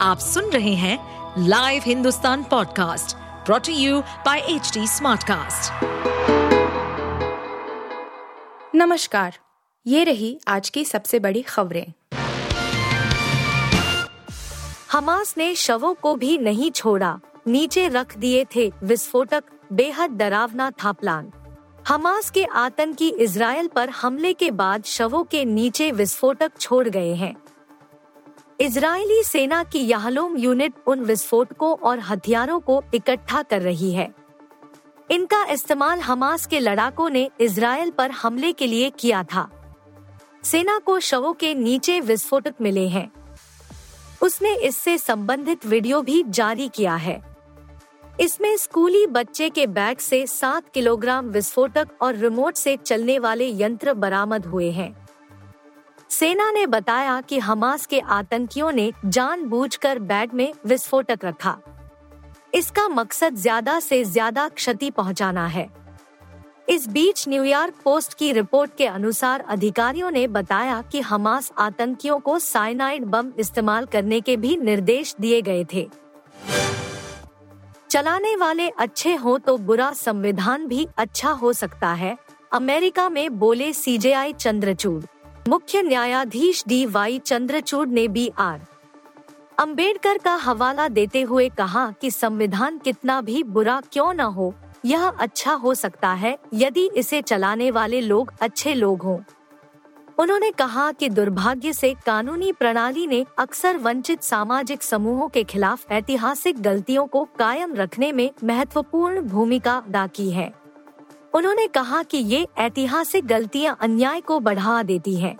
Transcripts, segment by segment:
आप सुन रहे हैं live Hindustan podcast brought to you by H smartcast. नमस्कार, ये रही आज की सबसे बड़ी खबरें। हमास ने शवों को भी नहीं छोड़ा। नीचे रख दिए थे विस्फोटक, बेहद डरावना था प्लान हमास के आतंकी इसराइल पर हमले के बाद शवों के नीचे विस्फोटक छोड़ गए हैं। इजरायली सेना की याहलोम यूनिट उन विस्फोटकों और हथियारों को इकट्ठा कर रही है। इनका इस्तेमाल हमास के लड़ाकों ने इसराइल पर हमले के लिए किया था। सेना को शवों के नीचे विस्फोटक मिले हैं। उसने इससे संबंधित वीडियो भी जारी किया है। इसमें स्कूली बच्चे के बैग से सात किलोग्राम विस्फोटक और रिमोट से चलने वाले यंत्र बरामद हुए हैं। सेना ने बताया कि हमास के आतंकियों ने जानबूझकर बैग में विस्फोटक रखा। इसका मकसद ज़्यादा से ज़्यादा क्षति पहुंचाना है। इस बीच न्यूयॉर्क पोस्ट की रिपोर्ट के अनुसार अधिकारियों ने बताया कि हमास आतंकियों को साइनाइड बम इस्तेमाल करने के भी निर्देश दिए गए थे। चलाने वाले अच्छे हो तो बुरा संविधान भी अच्छा हो सकता है। अमेरिका में बोले सीजेआई चंद्रचूड़। मुख्य न्यायाधीश डी वाई चंद्रचूड़ ने बी आर. अंबेडकर का हवाला देते हुए कहा कि संविधान कितना भी बुरा क्यों न हो, यह अच्छा हो सकता है यदि इसे चलाने वाले लोग अच्छे लोग हों। उन्होंने कहा कि दुर्भाग्य से कानूनी प्रणाली ने अक्सर वंचित सामाजिक समूहों के खिलाफ ऐतिहासिक गलतियों को कायम रखने में महत्वपूर्ण भूमिका अदा की है। उन्होंने कहा कि ये ऐतिहासिक गलतियाँ अन्याय को बढ़ा देती हैं।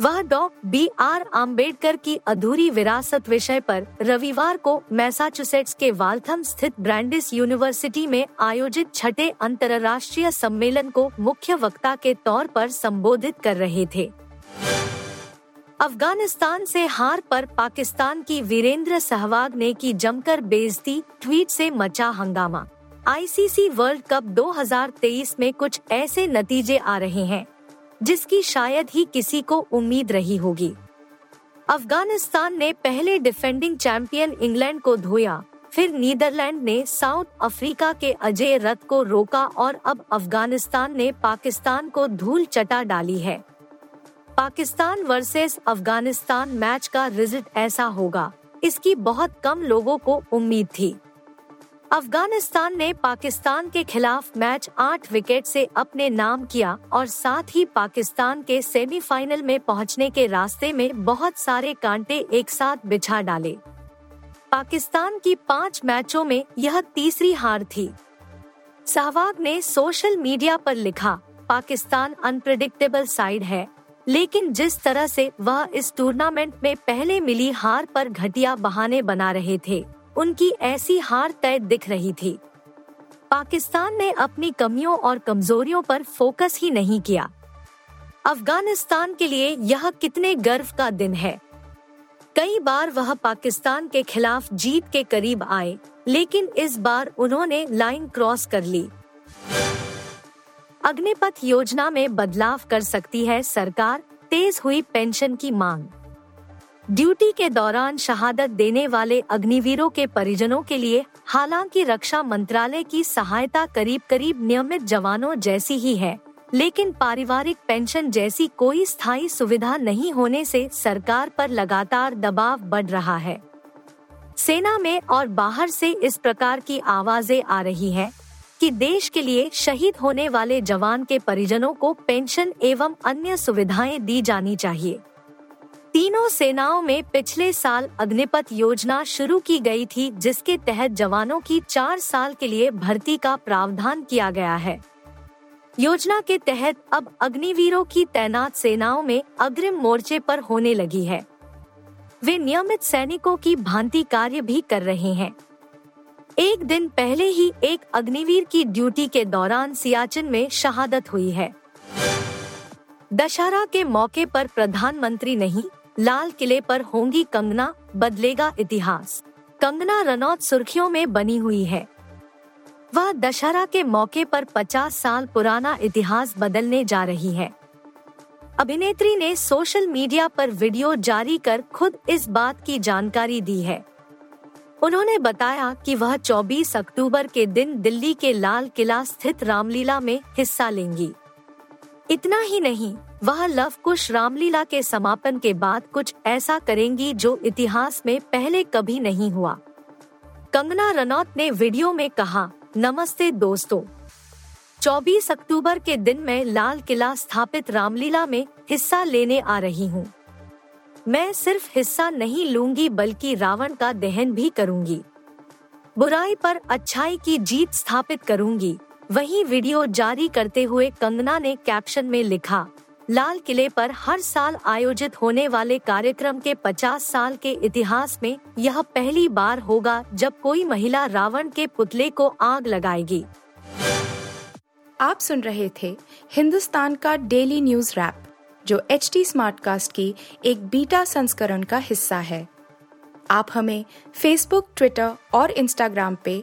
वह डॉ बी आर आम्बेडकर की अधूरी विरासत विषय पर रविवार को मैसाचुसेट्स के वाल्थम स्थित ब्रांडिस यूनिवर्सिटी में आयोजित छठे अंतर्राष्ट्रीय सम्मेलन को मुख्य वक्ता के तौर पर संबोधित कर रहे थे अफ़गानिस्तान से हार पर पाकिस्तान की वीरेंद्र सहवाग ने की जमकर बेइज्जती, ट्वीट से मचा हंगामा आईसीसी वर्ल्ड कप 2023 में कुछ ऐसे नतीजे आ रहे हैं, जिसकी शायद ही किसी को उम्मीद रही होगी। अफ़गानिस्तान ने पहले डिफेंडिंग चैंपियन इंग्लैंड को धोया, फिर नीदरलैंड ने साउथ अफ्रीका के अजय रथ को रोका और अब अफ़गानिस्तान ने पाकिस्तान को धूल चटा डाली है। पाकिस्तान वर्सेस अफ़गानिस्तान मैच का रिज़ल्ट ऐसा होगा, इसकी बहुत कम लोगों को उम्मीद थी। अफ़गानिस्तान ने पाकिस्तान के खिलाफ मैच आठ विकेट से अपने नाम किया और साथ ही पाकिस्तान के सेमीफाइनल में पहुँचने के रास्ते में बहुत सारे कांटे एक साथ बिछा डाले। पाकिस्तान की पाँच मैचों में यह तीसरी हार थी। सहवाग ने सोशल मीडिया पर लिखा, पाकिस्तान अनप्रिडिक्टेबल साइड है। लेकिन जिस तरह से वह इस टूर्नामेंट में पहले मिली हार पर घटिया बहाने बना रहे थे उनकी ऐसी हार तय दिख रही थी। पाकिस्तान ने अपनी कमियों और कमजोरियों पर फोकस ही नहीं किया। अफ़गानिस्तान के लिए यह कितने गर्व का दिन है। कई बार वह पाकिस्तान के खिलाफ जीत के करीब आए, लेकिन इस बार उन्होंने लाइन क्रॉस कर ली। अग्निपथ योजना में बदलाव कर सकती है सरकार, तेज हुई पेंशन की मांग। ड्यूटी के दौरान शहादत देने वाले अग्निवीरों के परिजनों के लिए हालाँकि रक्षा मंत्रालय की सहायता करीब करीब नियमित जवानों जैसी ही है, लेकिन पारिवारिक पेंशन जैसी कोई स्थायी सुविधा नहीं होने से सरकार पर लगातार दबाव बढ़ रहा है। सेना में और बाहर से इस प्रकार की आवाज़ें आ रही हैं कि देश के लिए शहीद होने वाले जवान के परिजनों को पेंशन एवं अन्य सुविधाएँ दी जानी चाहिए। तीनों सेनाओं में पिछले साल अग्निपथ योजना शुरू की गई थी, जिसके तहत जवानों की चार साल के लिए भर्ती का प्रावधान किया गया है। योजना के तहत अब अग्निवीरों की तैनात सेनाओं में अग्रिम मोर्चे पर होने लगी है। वे नियमित सैनिकों की भांति कार्य भी कर रहे हैं। एक दिन पहले ही एक अग्निवीर की ड्यूटी के दौरान सियाचिन में शहादत हुई है। दशहरा के मौके पर प्रधानमंत्री नहीं लाल किले पर होंगी कंगना, बदलेगा इतिहास। कंगना रनौत सुर्खियों में बनी हुई है। वह दशहरा के मौके पर 50 साल पुराना इतिहास बदलने जा रही है। अभिनेत्री ने सोशल मीडिया पर वीडियो जारी कर खुद इस बात की जानकारी दी है। उन्होंने बताया कि वह 24 अक्टूबर के दिन दिल्ली के लाल किला स्थित रामलीला में हिस्सा लेंगी। इतना ही नहीं, वह लव कुश रामलीला के समापन के बाद कुछ ऐसा करेंगी जो इतिहास में पहले कभी नहीं हुआ। कंगना रनौत ने वीडियो में कहा, नमस्ते दोस्तों। 24 अक्टूबर के दिन मैं लाल किला स्थापित रामलीला में हिस्सा लेने आ रही हूँ। मैं सिर्फ़ हिस्सा नहीं लूँगी, बल्कि रावण का दहन भी करूँगी। बुराई पर अच्छाई की जीत स्थापित करूँगी। वहीं वीडियो जारी करते हुए कंगना ने कैप्शन में लिखा, लाल किले पर हर साल आयोजित होने वाले कार्यक्रम के 50 साल के इतिहास में यह पहली बार होगा जब कोई महिला रावण के पुतले को आग लगाएगी। आप सुन रहे थे हिंदुस्तान का डेली न्यूज़ रैप, जो एच टी स्मार्ट कास्ट की एक बीटा संस्करण का हिस्सा है। आप हमें फेसबुक ट्विटर और इंस्टाग्राम पे